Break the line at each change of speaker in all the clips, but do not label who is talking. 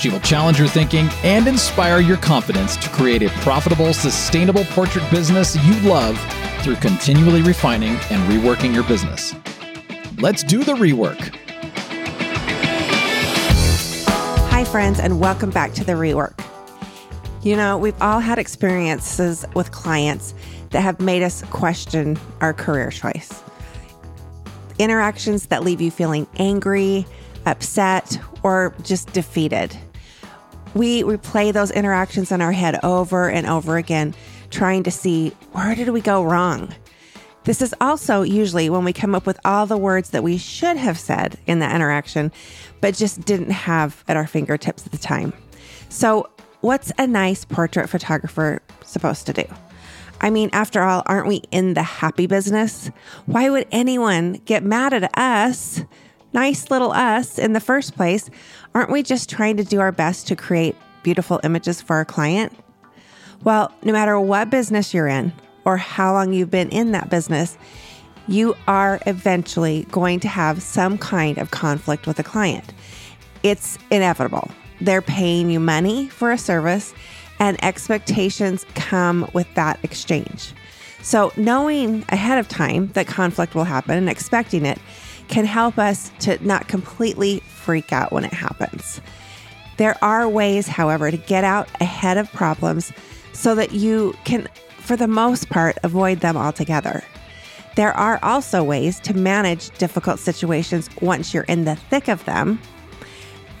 She will challenge your thinking and inspire your confidence to create a profitable, sustainable portrait business you love through continually refining and reworking your business. Let's do the rework.
Hi, friends, and welcome back to the rework. You know, we've all had experiences with clients that have made us question our career choice. Interactions that leave you feeling angry, upset, or just defeated we replay those interactions in our head over and over again, trying to see where did we go wrong. This is also usually when we come up with all the words that we should have said in the interaction, but just didn't have at our fingertips at the time. So, what's a nice portrait photographer supposed to do? I mean, after all, aren't we in the happy business? Why would anyone get mad at us nice little us in the first place, aren't we just trying to do our best to create beautiful images for our client? Well, no matter what business you're in or how long you've been in that business, you are eventually going to have some kind of conflict with a client. It's inevitable. They're paying you money for a service, and expectations come with that exchange. So, knowing ahead of time that conflict will happen and expecting it can help us to not completely freak out when it happens. There are ways, however, to get out ahead of problems so that you can, for the most part, avoid them altogether. There are also ways to manage difficult situations once you're in the thick of them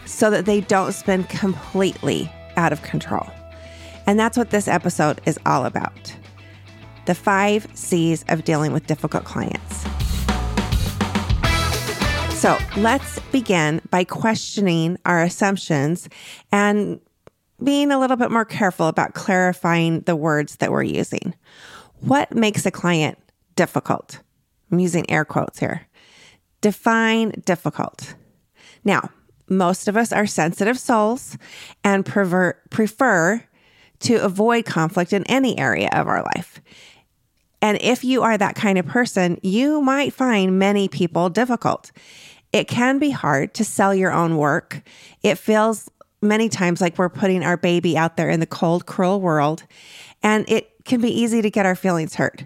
so that they don't spin completely out of control. And that's what this episode is all about the five C's of dealing with difficult clients. So let's begin by questioning our assumptions and being a little bit more careful about clarifying the words that we're using. What makes a client difficult. I'm using air quotes here. Define difficult. Now, most of us are sensitive souls and prefer, to avoid conflict in any area of our life. And if you are that kind of person, you might find many people difficult. It can be hard to sell your own work. It feels many times like we're putting our baby out there in the cold, cruel world, and it can be easy to get our feelings hurt.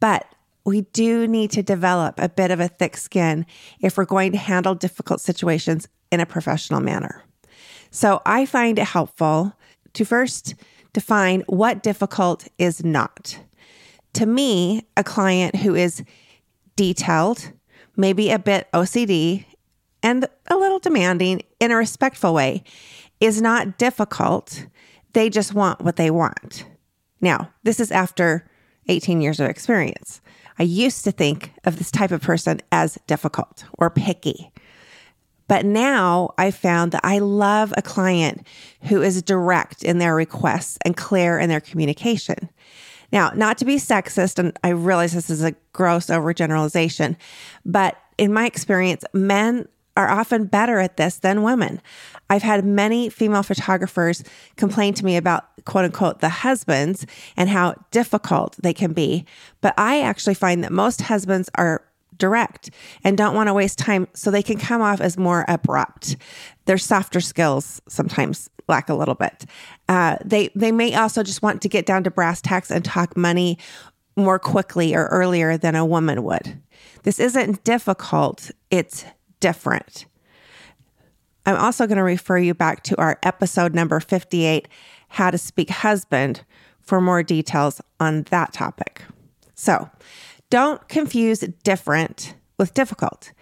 But we do need to develop a bit of a thick skin if we're going to handle difficult situations in a professional manner. So I find it helpful to first define what difficult is not. To me, a client who is detailed, maybe a bit OCD, and a little demanding in a respectful way is not difficult. They just want what they want. Now, this is after 18 years of experience. I used to think of this type of person as difficult or picky. But now I found that I love a client who is direct in their requests and clear in their communication. Now, not to be sexist, and I realize this is a gross overgeneralization, but in my experience, men are often better at this than women. I've had many female photographers complain to me about quote unquote the husbands and how difficult they can be. But I actually find that most husbands are direct and don't want to waste time so they can come off as more abrupt. Their softer skills sometimes lack a little bit. Uh, they they may also just want to get down to brass tacks and talk money more quickly or earlier than a woman would. This isn't difficult, it's different. I'm also going to refer you back to our episode number 58, How to Speak Husband, for more details on that topic. So don't confuse different with difficult.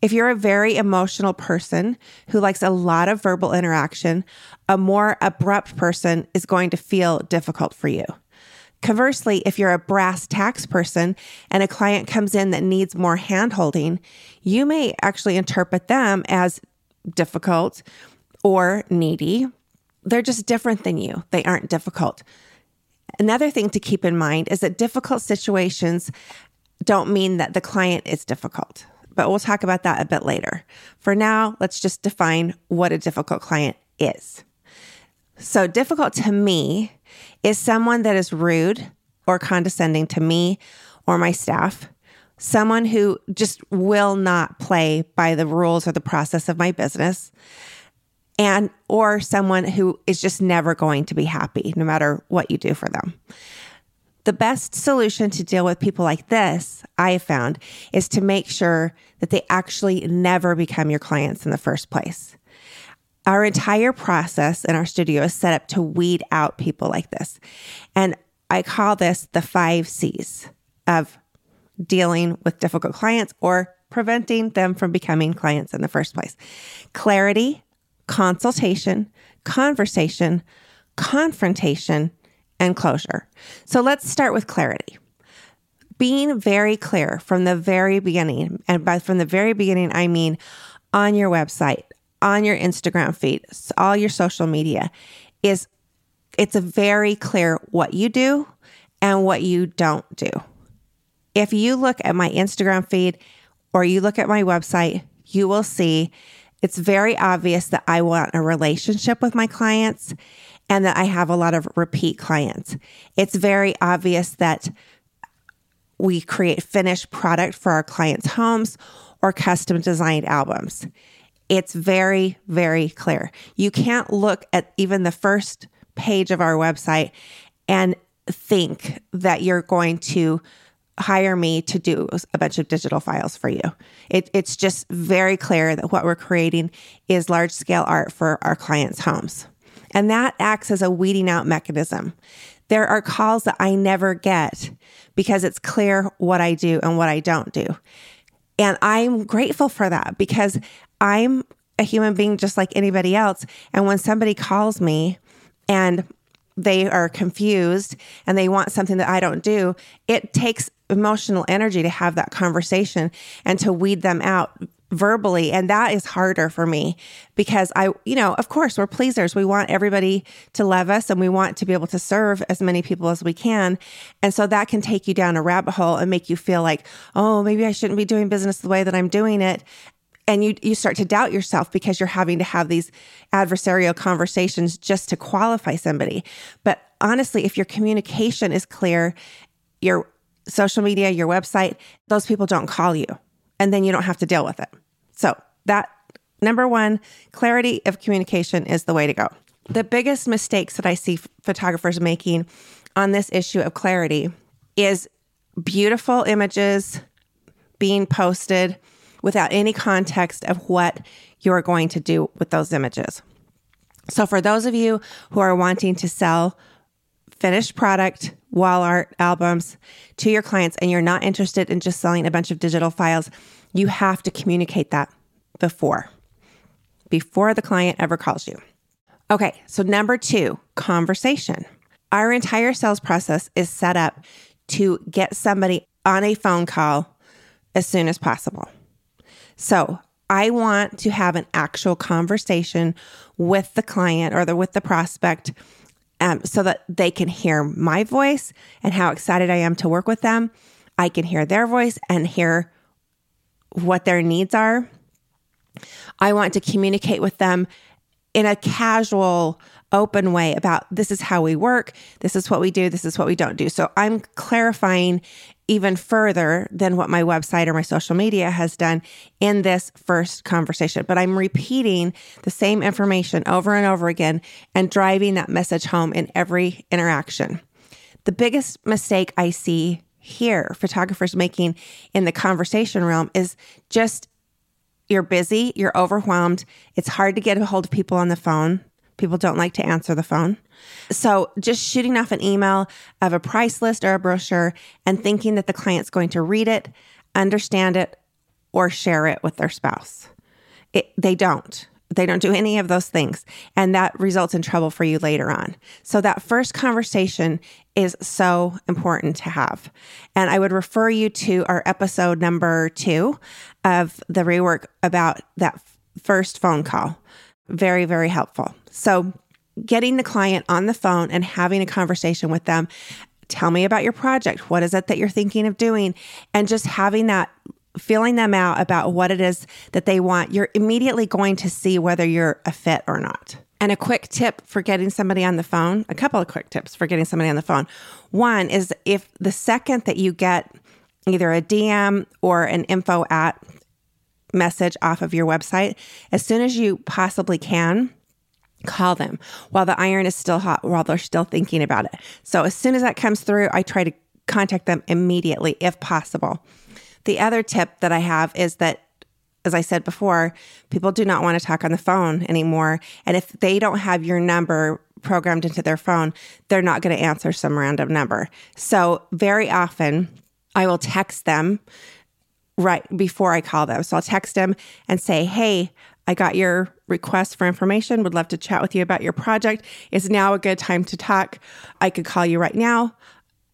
If you're a very emotional person who likes a lot of verbal interaction, a more abrupt person is going to feel difficult for you. Conversely, if you're a brass tacks person and a client comes in that needs more handholding, you may actually interpret them as difficult or needy. They're just different than you. They aren't difficult. Another thing to keep in mind is that difficult situations don't mean that the client is difficult, but we'll talk about that a bit later. For now, let's just define what a difficult client is. So, difficult to me is someone that is rude or condescending to me or my staff, someone who just will not play by the rules or the process of my business and or someone who is just never going to be happy no matter what you do for them. The best solution to deal with people like this, I have found, is to make sure that they actually never become your clients in the first place. Our entire process in our studio is set up to weed out people like this. And I call this the five C's of dealing with difficult clients or preventing them from becoming clients in the first place clarity, consultation, conversation, confrontation, and closure. So let's start with clarity. Being very clear from the very beginning, and by from the very beginning, I mean on your website, on your Instagram feed, all your social media is it's a very clear what you do and what you don't do. If you look at my Instagram feed or you look at my website, you will see it's very obvious that I want a relationship with my clients and that I have a lot of repeat clients. It's very obvious that we create finished product for our clients' homes or custom designed albums. It's very, very clear. You can't look at even the first page of our website and think that you're going to hire me to do a bunch of digital files for you. It, it's just very clear that what we're creating is large scale art for our clients' homes. And that acts as a weeding out mechanism. There are calls that I never get because it's clear what I do and what I don't do. And I'm grateful for that because I'm a human being just like anybody else. And when somebody calls me and they are confused and they want something that I don't do, it takes emotional energy to have that conversation and to weed them out verbally and that is harder for me because I you know of course we're pleasers. We want everybody to love us and we want to be able to serve as many people as we can. And so that can take you down a rabbit hole and make you feel like oh maybe I shouldn't be doing business the way that I'm doing it. And you you start to doubt yourself because you're having to have these adversarial conversations just to qualify somebody. But honestly if your communication is clear your social media your website those people don't call you and then you don't have to deal with it. So, that number one, clarity of communication is the way to go. The biggest mistakes that I see photographers making on this issue of clarity is beautiful images being posted without any context of what you're going to do with those images. So, for those of you who are wanting to sell finished product wall art albums to your clients and you're not interested in just selling a bunch of digital files, you have to communicate that before, before the client ever calls you. Okay, so number two, conversation. Our entire sales process is set up to get somebody on a phone call as soon as possible. So I want to have an actual conversation with the client or the, with the prospect um, so that they can hear my voice and how excited I am to work with them. I can hear their voice and hear what their needs are. I want to communicate with them in a casual, open way about this is how we work, this is what we do, this is what we don't do. So I'm clarifying even further than what my website or my social media has done in this first conversation. But I'm repeating the same information over and over again and driving that message home in every interaction. The biggest mistake I see here, photographers making in the conversation realm, is just you're busy, you're overwhelmed, it's hard to get a hold of people on the phone. People don't like to answer the phone. So, just shooting off an email of a price list or a brochure and thinking that the client's going to read it, understand it, or share it with their spouse. It, they don't. They don't do any of those things. And that results in trouble for you later on. So, that first conversation is so important to have. And I would refer you to our episode number two of the rework about that first phone call. Very, very helpful. So, getting the client on the phone and having a conversation with them. Tell me about your project. What is it that you're thinking of doing? And just having that feeling them out about what it is that they want, you're immediately going to see whether you're a fit or not. And a quick tip for getting somebody on the phone, a couple of quick tips for getting somebody on the phone. One is if the second that you get either a DM or an info at message off of your website, as soon as you possibly can, call them while the iron is still hot, while they're still thinking about it. So as soon as that comes through, I try to contact them immediately if possible. The other tip that I have is that as I said before, people do not want to talk on the phone anymore. And if they don't have your number programmed into their phone, they're not going to answer some random number. So, very often, I will text them right before I call them. So, I'll text them and say, Hey, I got your request for information. Would love to chat with you about your project. Is now a good time to talk? I could call you right now.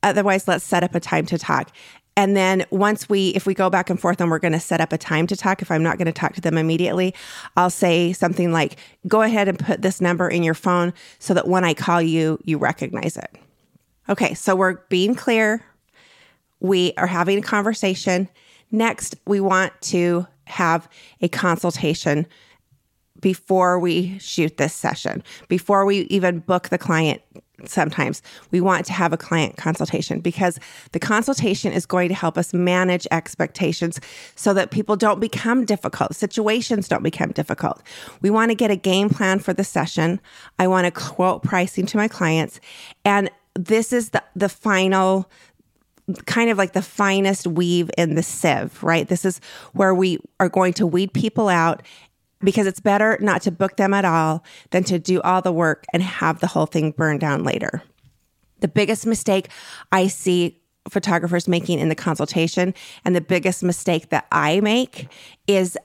Otherwise, let's set up a time to talk. And then once we, if we go back and forth and we're going to set up a time to talk, if I'm not going to talk to them immediately, I'll say something like, go ahead and put this number in your phone so that when I call you, you recognize it. Okay, so we're being clear. We are having a conversation. Next, we want to have a consultation before we shoot this session, before we even book the client. Sometimes we want to have a client consultation because the consultation is going to help us manage expectations so that people don't become difficult, situations don't become difficult. We want to get a game plan for the session. I want to quote pricing to my clients. And this is the, the final kind of like the finest weave in the sieve, right? This is where we are going to weed people out because it's better not to book them at all than to do all the work and have the whole thing burn down later. The biggest mistake I see photographers making in the consultation, and the biggest mistake that I make is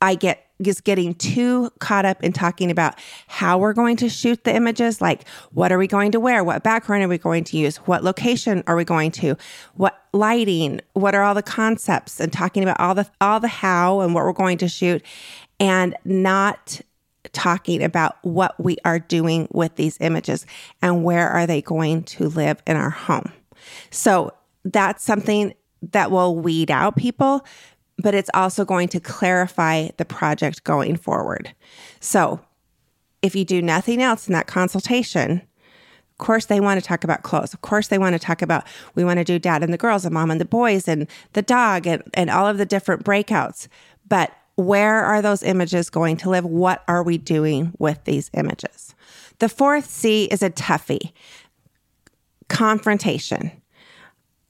I get is getting too caught up in talking about how we're going to shoot the images, like what are we going to wear? What background are we going to use? What location are we going to? What lighting? What are all the concepts and talking about all the all the how and what we're going to shoot and not talking about what we are doing with these images and where are they going to live in our home. So that's something that will weed out people, but it's also going to clarify the project going forward. So if you do nothing else in that consultation, of course, they want to talk about clothes. Of course, they want to talk about we want to do dad and the girls and mom and the boys and the dog and, and all of the different breakouts. But where are those images going to live? What are we doing with these images? The fourth C is a toughie confrontation.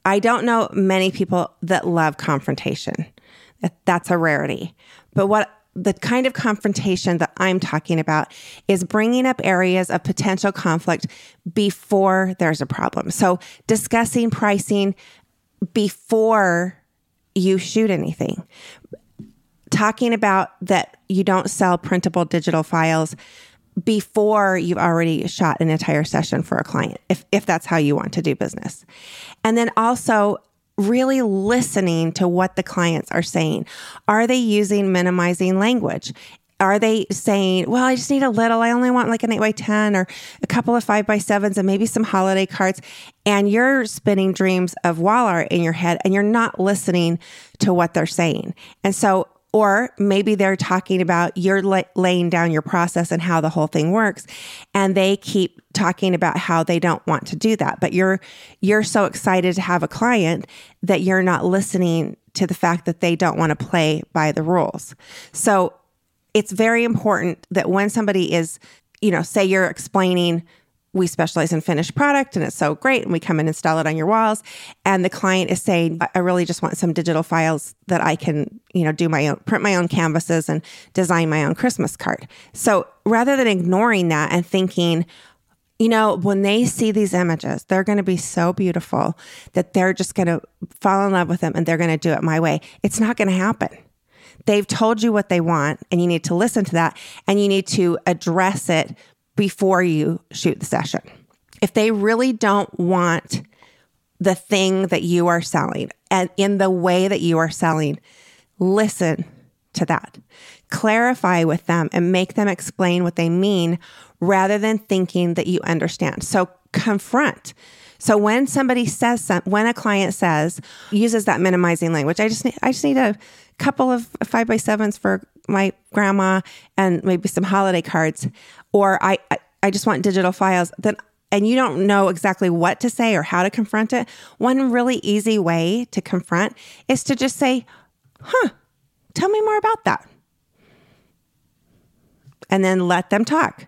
I don't know many people that love confrontation. That's a rarity. But what the kind of confrontation that I'm talking about is bringing up areas of potential conflict before there's a problem. So discussing pricing before you shoot anything talking about that you don't sell printable digital files before you've already shot an entire session for a client, if, if that's how you want to do business. And then also really listening to what the clients are saying. Are they using minimizing language? Are they saying, well, I just need a little, I only want like an 8 by 10 or a couple of 5 by 7s and maybe some holiday cards? And you're spinning dreams of wall art in your head and you're not listening to what they're saying. And so or maybe they're talking about you're laying down your process and how the whole thing works. And they keep talking about how they don't want to do that. But you're, you're so excited to have a client that you're not listening to the fact that they don't want to play by the rules. So it's very important that when somebody is, you know, say you're explaining we specialize in finished product and it's so great and we come and install it on your walls. And the client is saying i really just want some digital files that i can you know do my own print my own canvases and design my own christmas card. So rather than ignoring that and thinking you know when they see these images they're going to be so beautiful that they're just going to fall in love with them and they're going to do it my way. It's not going to happen. They've told you what they want, and you need to listen to that and you need to address it before you shoot the session. If they really don't want the thing that you are selling and in the way that you are selling, listen to that. Clarify with them and make them explain what they mean rather than thinking that you understand. So confront. So when somebody says some, when a client says uses that minimizing language, I just need I just need a couple of five by sevens for my grandma and maybe some holiday cards, or I, I, I just want digital files, then and you don't know exactly what to say or how to confront it, one really easy way to confront is to just say, huh, tell me more about that. And then let them talk.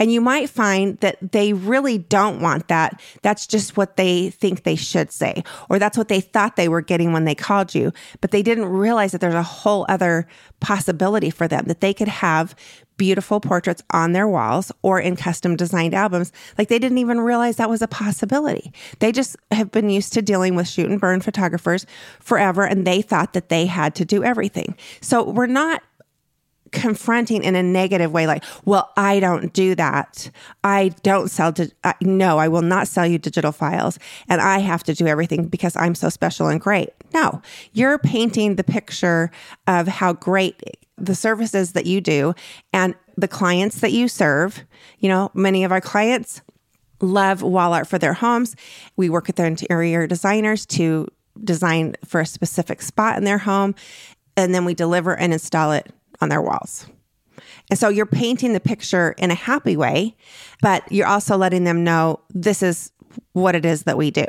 And you might find that they really don't want that. That's just what they think they should say, or that's what they thought they were getting when they called you. But they didn't realize that there's a whole other possibility for them that they could have beautiful portraits on their walls or in custom designed albums. Like they didn't even realize that was a possibility. They just have been used to dealing with shoot and burn photographers forever and they thought that they had to do everything. So we're not confronting in a negative way like well i don't do that. I don't sell to uh, no i will not sell you digital files and i have to do everything because i'm so special and great. No you're painting the picture of how great the services that you do and the clients that you serve. You know many of our clients love wall art for their homes. We work with their interior designers to design for a specific spot in their home and then we deliver and install it on their walls. And so you're painting the picture in a happy way, but you're also letting them know this is what it is that we do.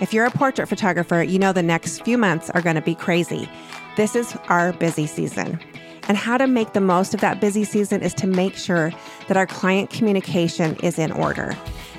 If you're a portrait photographer, you know the next few months are going to be crazy. This is our busy season. And how to make the most of that busy season is to make sure that our client communication is in order,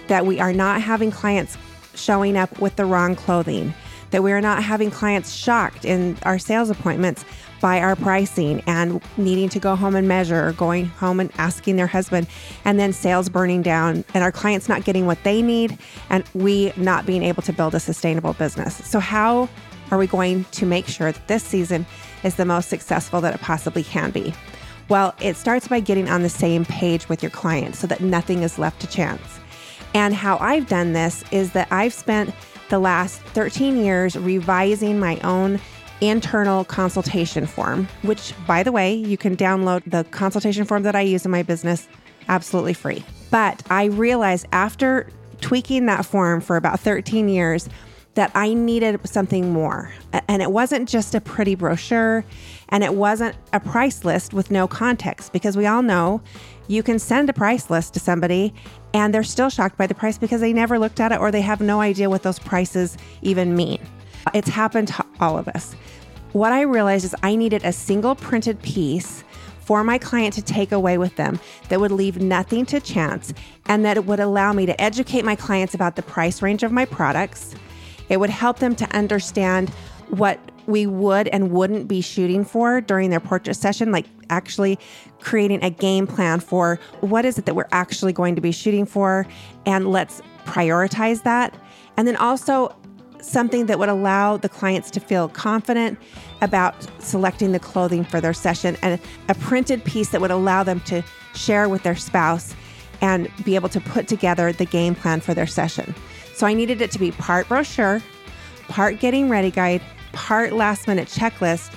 that we are not having clients showing up with the wrong clothing, that we are not having clients shocked in our sales appointments by our pricing and needing to go home and measure or going home and asking their husband and then sales burning down and our clients not getting what they need and we not being able to build a sustainable business. So how are we going to make sure that this season is the most successful that it possibly can be? Well, it starts by getting on the same page with your client so that nothing is left to chance. And how I've done this is that I've spent the last 13 years revising my own internal consultation form, which, by the way, you can download the consultation form that I use in my business absolutely free. But I realized after tweaking that form for about 13 years that I needed something more. And it wasn't just a pretty brochure and it wasn't a price list with no context because we all know you can send a price list to somebody and they're still shocked by the price because they never looked at it or they have no idea what those prices even mean. It's happened to all of us. What I realized is I needed a single printed piece for my client to take away with them that would leave nothing to chance and that it would allow me to educate my clients about the price range of my products. It would help them to understand what we would and wouldn't be shooting for during their portrait session, like actually creating a game plan for what is it that we're actually going to be shooting for, and let's prioritize that. And then also something that would allow the clients to feel confident about selecting the clothing for their session and a printed piece that would allow them to share with their spouse and be able to put together the game plan for their session. So I needed it to be part brochure, part getting ready guide, part last minute checklist,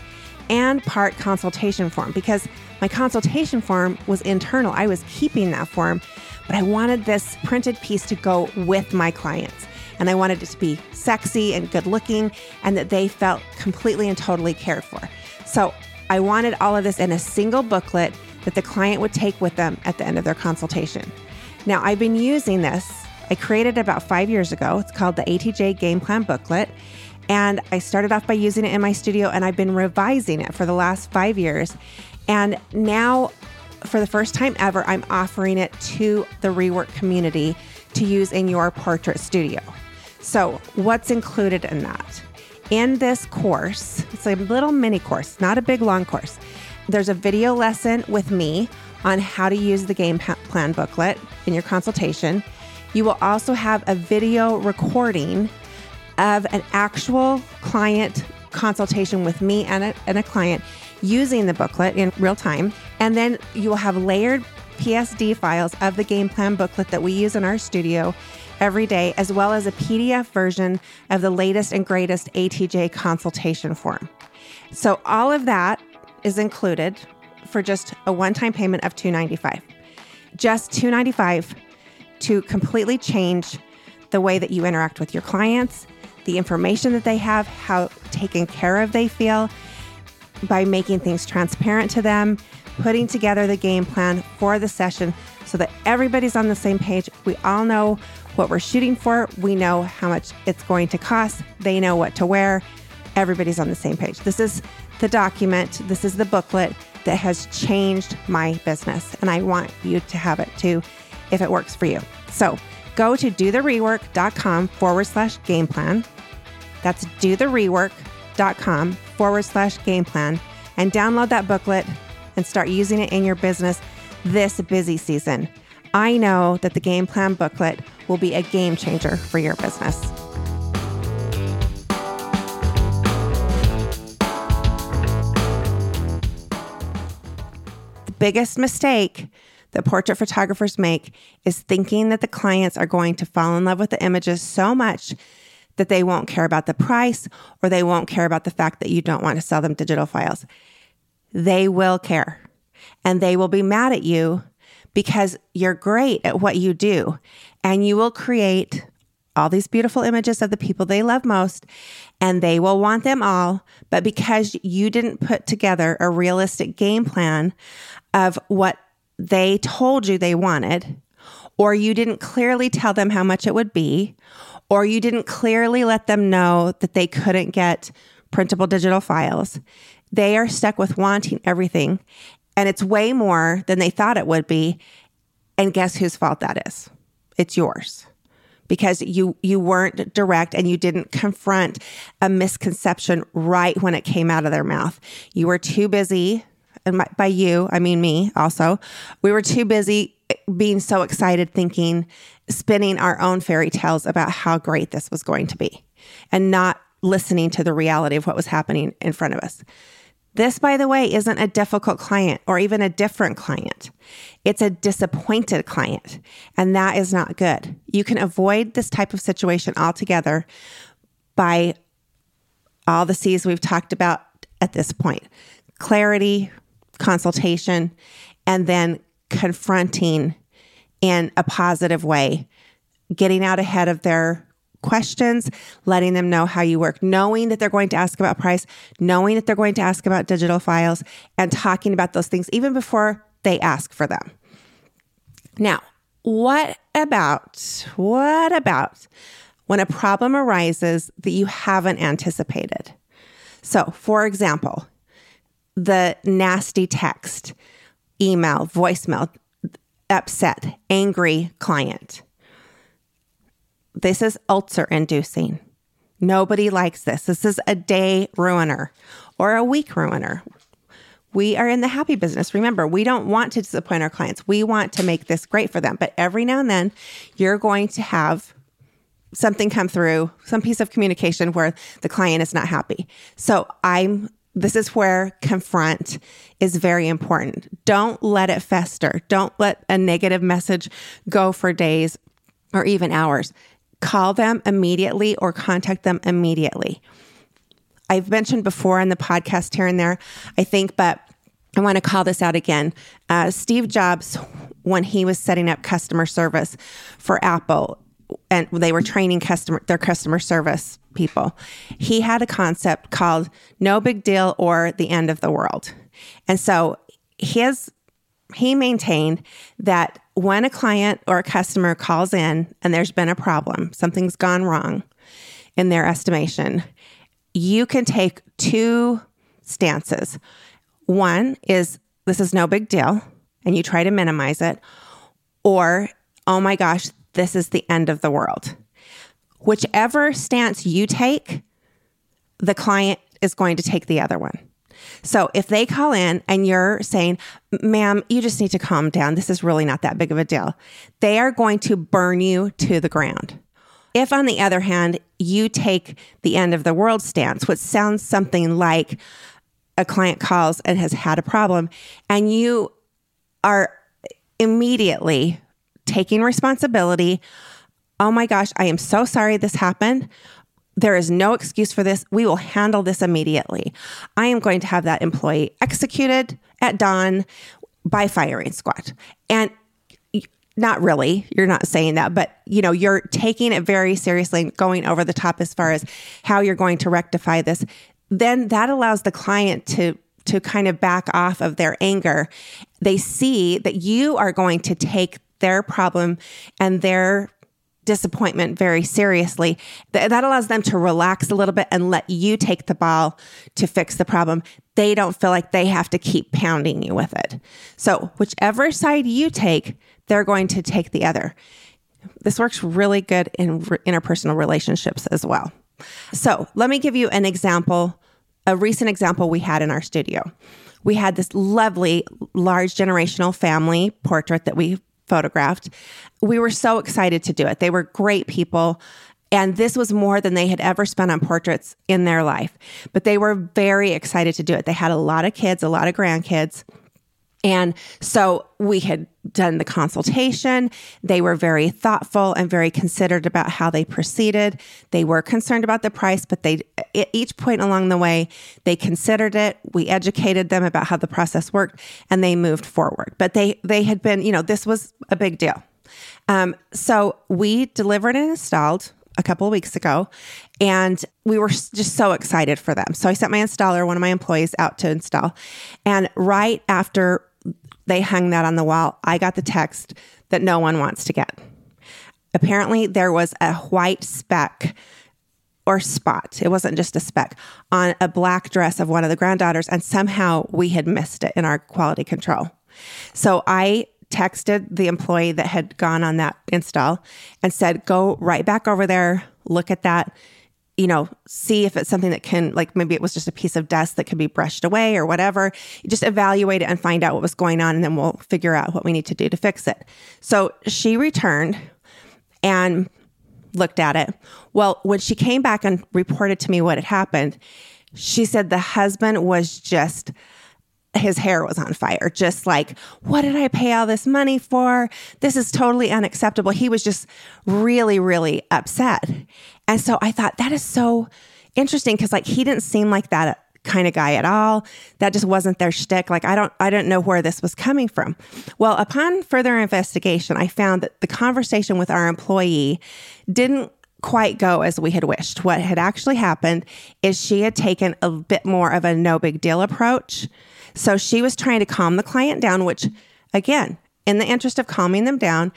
and part consultation form because my consultation form was internal. I was keeping that form, but I wanted this printed piece to go with my clients and I wanted it to be sexy and good looking and that they felt completely and totally cared for. So I wanted all of this in a single booklet that the client would take with them at the end of their consultation. Now, I've been using this. I created about five years ago. It's called the ATJ Game Plan Booklet. And I started off by using it in my studio, and I've been revising it for the last five years. And now, for the first time ever, I'm offering it to the rework community to use in your portrait studio. So, what's included in that? In this course, it's a little mini course, not a big long course. There's a video lesson with me on how to use the game plan booklet in your consultation. You will also have a video recording of an actual client consultation with me and a, and a client using the booklet in real time. And then you will have layered PSD files of the game plan booklet that we use in our studio every day, as well as a PDF version of the latest and greatest ATJ consultation form. So all of that is included for just a one-time payment of 295. Just 295 to completely change the way that you interact with your clients, the information that they have, how taken care of they feel by making things transparent to them, putting together the game plan for the session so that everybody's on the same page. We all know what we're shooting for. We know how much it's going to cost. They know what to wear. Everybody's on the same page. This is the document, this is the booklet that has changed my business. And I want you to have it too if it works for you. So go to dotherework.com forward slash game plan. That's dotherework.com forward slash game plan and download that booklet and start using it in your business this busy season. I know that the game plan booklet will be a game changer for your business. The biggest mistake that portrait photographers make is thinking that the clients are going to fall in love with the images so much that they won't care about the price or they won't care about the fact that you don't want to sell them digital files. They will care and they will be mad at you because you're great at what you do and you will create all these beautiful images of the people they love most and they will want them all. But because you didn't put together a realistic game plan of what they told you they wanted, or you didn't clearly tell them how much it would be, or you didn't clearly let them know that they couldn't get printable digital files, they are stuck with wanting everything and it's way more than they thought it would be. And guess whose fault that is? It's yours because you you weren't direct and you didn't confront a misconception right when it came out of their mouth. You were too busy and by you, I mean me also. We were too busy being so excited thinking spinning our own fairy tales about how great this was going to be and not listening to the reality of what was happening in front of us. This, by the way, isn't a difficult client or even a different client. It's a disappointed client, and that is not good. You can avoid this type of situation altogether by all the C's we've talked about at this point clarity, consultation, and then confronting in a positive way, getting out ahead of their questions, letting them know how you work, knowing that they're going to ask about price, knowing that they're going to ask about digital files, and talking about those things even before they ask for them. Now, what about, what about when a problem arises that you haven't anticipated? So, for example, the nasty text, email, voicemail, upset, angry client this is ulcer inducing. Nobody likes this. This is a day ruiner or a week ruiner. We are in the happy business. Remember, we don't want to disappoint our clients. We want to make this great for them. But every now and then, you're going to have something come through, some piece of communication where the client is not happy. So I'm this is where confront is very important. Don't let it fester. Don't let a negative message go for days or even hours call them immediately or contact them immediately. I've mentioned before in the podcast here and there, I think, but I want to call this out again. Uh, Steve Jobs, when he was setting up customer service for Apple, and they were training customer their customer service people, he had a concept called "no big deal" or "the end of the world," and so his he maintained that when a client or a customer calls in and there's been a problem, something's gone wrong in their estimation, you can take two stances. One is this is no big deal, and you try to minimize it, or oh my gosh, this is the end of the world. Whichever stance you take, the client is going to take the other one. So if they call in and you're saying, ma'am, you just need to calm down. This is really not that big of a deal. They are going to burn you to the ground. If, on the other hand, you take the end of the world stance, which sounds something like a client calls and has had a problem, and you are immediately taking responsibility. Oh my gosh, I am so sorry this happened. There is no excuse for this. We will handle this immediately. I am going to have that employee executed at dawn by firing squad. And not really, you're not saying that, but you know, you're taking it very seriously and going over the top as far as how you're going to rectify this. Then that allows the client to to kind of back off of their anger. They see that you are going to take their problem and their disappointment very seriously. Th- that allows them to relax a little bit and let you take the ball to fix the problem. They don't feel like they have to keep pounding you with it. So, whichever side you take, they're going to take the other. This works really good in re- interpersonal relationships as well. So, let me give you an example, a recent example we had in our studio. We had this lovely large generational family portrait that we photographed. We were so excited to do it. They were great people. And this was more than they had ever spent on portraits in their life. But they were very excited to do it. They had a lot of kids, a lot of grandkids. And so we had done the consultation. They were very thoughtful and very considered about how they proceeded. They were concerned about the price, but they, at each point along the way, they considered it. We educated them about how the process worked and they moved forward. But they, they had been, you know, this was a big deal. Um, so we delivered and installed a couple of weeks ago and we were just so excited for them. So I sent my installer, one of my employees out to install. And right after they hung that on the wall. I got the text that no one wants to get. Apparently, there was a white speck or spot, it wasn't just a speck, on a black dress of one of the granddaughters, and somehow we had missed it in our quality control. So I texted the employee that had gone on that install and said, go right back over there, look at that, you know, see if it's something that can, like maybe it was just a piece of dust that could be brushed away or whatever. just evaluate it and find out what was going on, and then we'll figure out what we need to do to fix it. So she returned and looked at it. Well, when she came back and reported to me what had happened, she said the husband was just his hair was on fire, just like, what did I pay all this money for? This is totally unacceptable. He was just really, really upset. And so I thought that is so interesting because, like, he didn't seem like that kind of guy at all. That just wasn't their shtick. Like, I don't, I don't know where this was coming from. Well, upon further investigation, I found that the conversation with our employee didn't quite go as we had wished. What had actually happened is she had taken a bit more of a no big deal approach. So she was trying to calm the client down, which, again, in the interest of calming them down,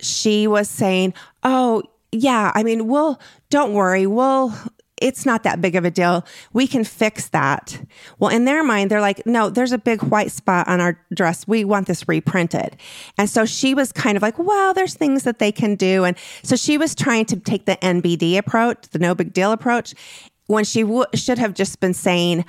she was saying, Oh, yeah, I mean, we'll, don't worry, we'll, it's not that big of a deal. We can fix that. Well, in their mind, they're like, no, there's a big white spot on our dress. We want this reprinted. And so she was kind of like, well, there's things that they can do. And so she was trying to take the NBD approach, the no big deal approach, when she w- should have just been saying,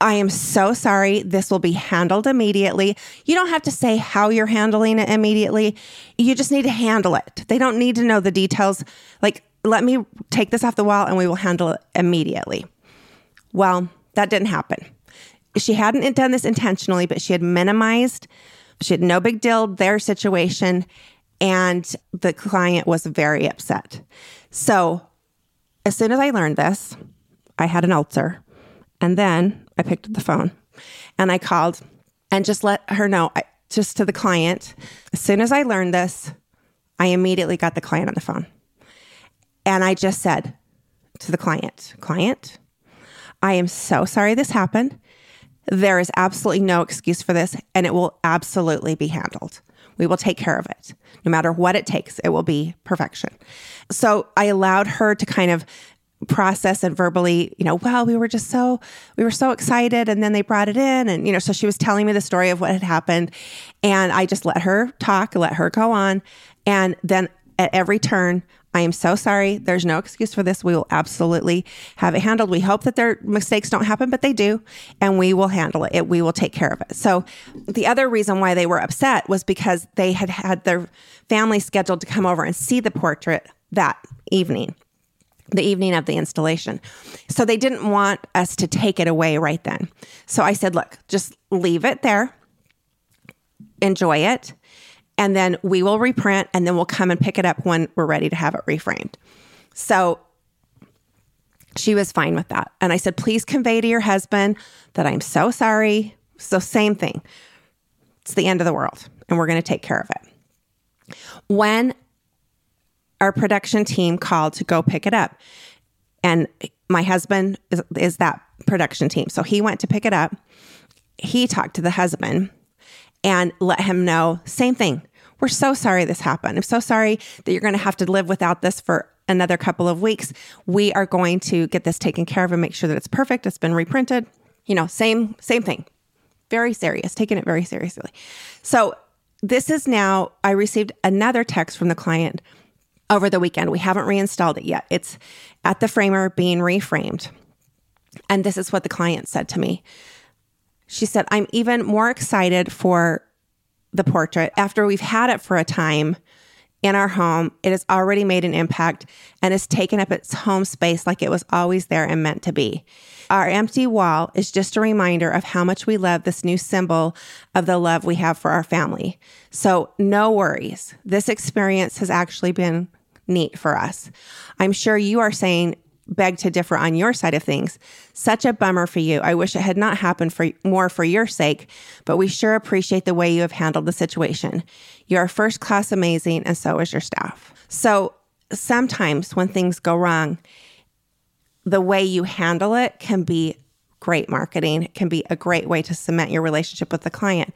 I am so sorry. This will be handled immediately. You don't have to say how you're handling it immediately. You just need to handle it. They don't need to know the details. Like, let me take this off the wall and we will handle it immediately. Well, that didn't happen. She hadn't done this intentionally, but she had minimized, she had no big deal their situation, and the client was very upset. So, as soon as I learned this, I had an ulcer. And then I picked up the phone and I called and just let her know, I, just to the client. As soon as I learned this, I immediately got the client on the phone. And I just said to the client, client, I am so sorry this happened. There is absolutely no excuse for this, and it will absolutely be handled. We will take care of it. No matter what it takes, it will be perfection. So I allowed her to kind of process and verbally, you know, well, we were just so, we were so excited. And then they brought it in. And, you know, so she was telling me the story of what had happened. And I just let her talk, let her go on. And then at every turn, I am so sorry. There's no excuse for this. We will absolutely have it handled. We hope that their mistakes don't happen, but they do, and we will handle it. it. We will take care of it. So, the other reason why they were upset was because they had had their family scheduled to come over and see the portrait that evening the evening of the installation. So they didn't want us to take it away right then. So I said, look, just leave it there, enjoy it and then we will reprint and then we'll come and pick it up when we're ready to have it reframed. So she was fine with that. And I said, please convey to your husband that I'm so sorry. So, same thing. It's the end of the world and we're going to take care of it. When our production team called to go pick it up, and my husband is, is that production team. So he went to pick it up. He talked to the husband and let him know same thing. We're so sorry this happened. I'm so sorry that you're going to have to live without this for another couple of weeks. We are going to get this taken care of and make sure that it's perfect. It's been reprinted. You know, same same thing. Very serious, taking it very seriously. So, this is now I received another text from the client over the weekend. We haven't reinstalled it yet. It's at the framer being reframed. And this is what the client said to me. She said, I'm even more excited for the portrait after we've had it for a time in our home. It has already made an impact and has taken up its home space like it was always there and meant to be. Our empty wall is just a reminder of how much we love this new symbol of the love we have for our family. So, no worries. This experience has actually been neat for us. I'm sure you are saying, beg to differ on your side of things. Such a bummer for you. I wish it had not happened for more for your sake, but we sure appreciate the way you have handled the situation. You are first class amazing, and so is your staff. So sometimes when things go wrong, the way you handle it can be great marketing. It can be a great way to cement your relationship with the client.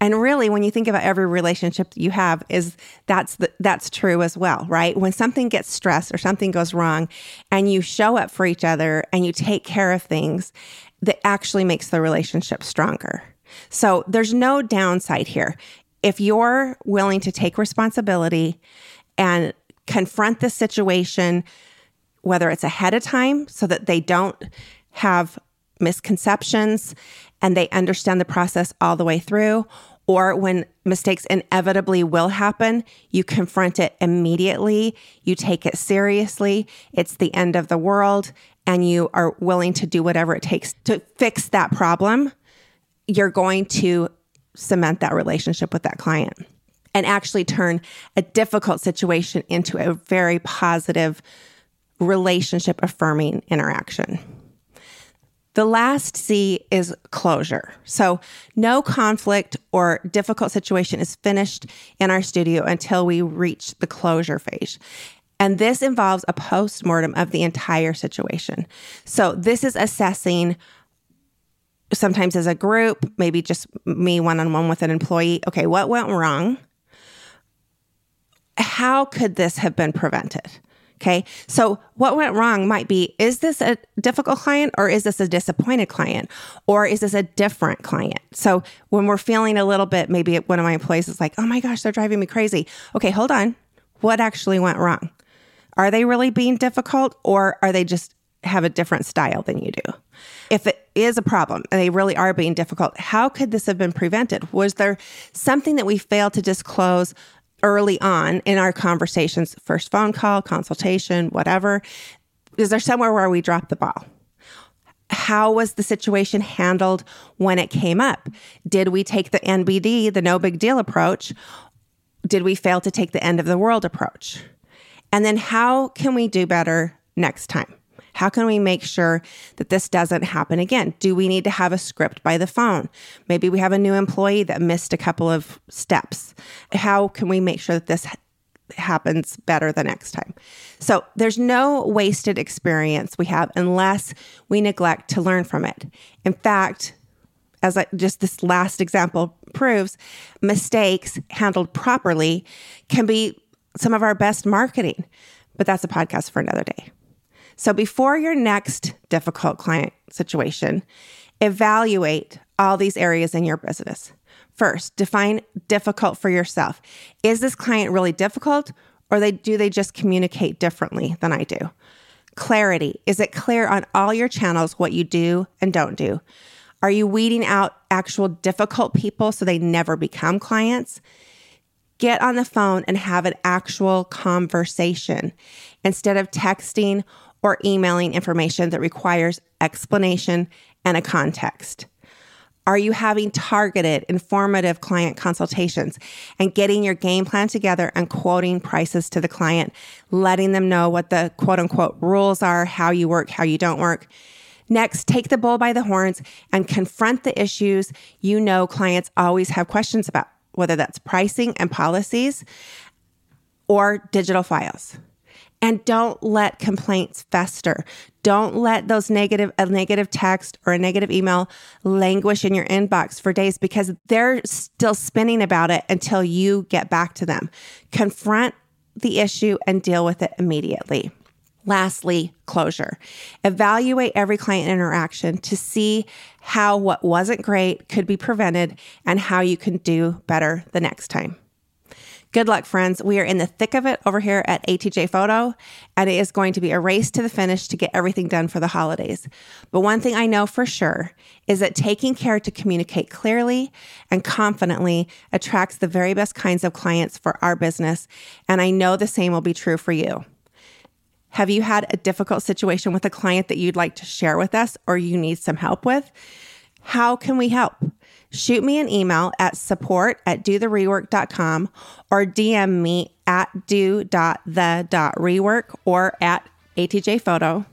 And really when you think about every relationship you have is that's the, that's true as well, right? When something gets stressed or something goes wrong and you show up for each other and you take care of things that actually makes the relationship stronger. So there's no downside here. if you're willing to take responsibility and confront the situation, whether it's ahead of time so that they don't have misconceptions and they understand the process all the way through, or when mistakes inevitably will happen, you confront it immediately, you take it seriously, it's the end of the world, and you are willing to do whatever it takes to fix that problem, you're going to cement that relationship with that client and actually turn a difficult situation into a very positive relationship affirming interaction. The last C is closure. So, no conflict or difficult situation is finished in our studio until we reach the closure phase. And this involves a post mortem of the entire situation. So, this is assessing sometimes as a group, maybe just me one on one with an employee. Okay, what went wrong? How could this have been prevented? Okay. So what went wrong might be is this a difficult client or is this a disappointed client or is this a different client? So when we're feeling a little bit, maybe one of my employees is like, oh my gosh, they're driving me crazy. Okay, hold on. What actually went wrong? Are they really being difficult or are they just have a different style than you do? If it is a problem and they really are being difficult, how could this have been prevented? Was there something that we failed to disclose early on in our conversations, first phone call, consultation, whatever? Is there somewhere where we dropped the ball? How was the situation handled when it came up? Did we take the NBD, the no big deal approach? Did we fail to take the end of the world approach? And then how can we do better next time? How can we make sure that this doesn't happen again? Do we need to have a script by the phone? Maybe we have a new employee that missed a couple of steps. How can we make sure that this happens better the next time. So there's no wasted experience we have unless we neglect to learn from it. In fact, as I, just this last example proves, mistakes handled properly can be some of our best marketing. But that's a podcast for another day. So before your next difficult client situation, evaluate all these areas in your business. First, define difficult for yourself. Is this client really difficult or they do they just communicate differently than I do? Clarity. Is it clear on all your channels what you do and don't do? Are you weeding out actual difficult people so they never become clients? Get on the phone and have an actual conversation instead of texting or emailing information that requires explanation and a context? Are you having targeted, informative client consultations and getting your game plan together and quoting prices to the client, letting them know what the quote unquote rules are, how you work, how you don't work? Next, take the bull by the horns and confront the issues you know clients always have questions about, whether that's pricing and policies or digital files. And don't let complaints fester. Don't let those negative, a negative text or a negative email languish in your inbox for days because they're still spinning about it until you get back to them. Confront the issue and deal with it immediately. Lastly, closure. Evaluate every client interaction to see how what wasn't great could be prevented and how you can do better the next time. Good luck, friends. We are in the thick of it over here at ATJ Photo, and it is going to be a race to the finish to get everything done for the holidays. But one thing I know for sure is that taking care to communicate clearly and confidently attracts the very best kinds of clients for our business. And I know the same will be true for you. Have you had a difficult situation with a client that you'd like to share with us or you need some help with? How can we help? Shoot me an email at support at dotherework.com or DM me at do.the.rework or at ATJ Photo.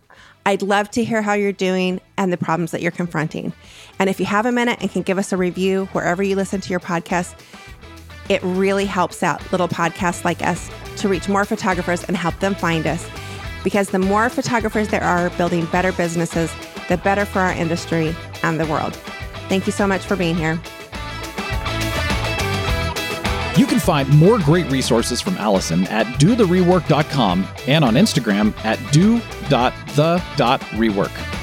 I'd love to hear how you're doing and the problems that you're confronting. And if you have a minute and can give us a review wherever you listen to your podcast, it really helps out little podcasts like us to reach more photographers and help them find us. Because the more photographers there are building better businesses, the better for our industry and the world. Thank you so much for being here.
You can find more great resources from Allison at dotherework.com and on Instagram at do.the.rework.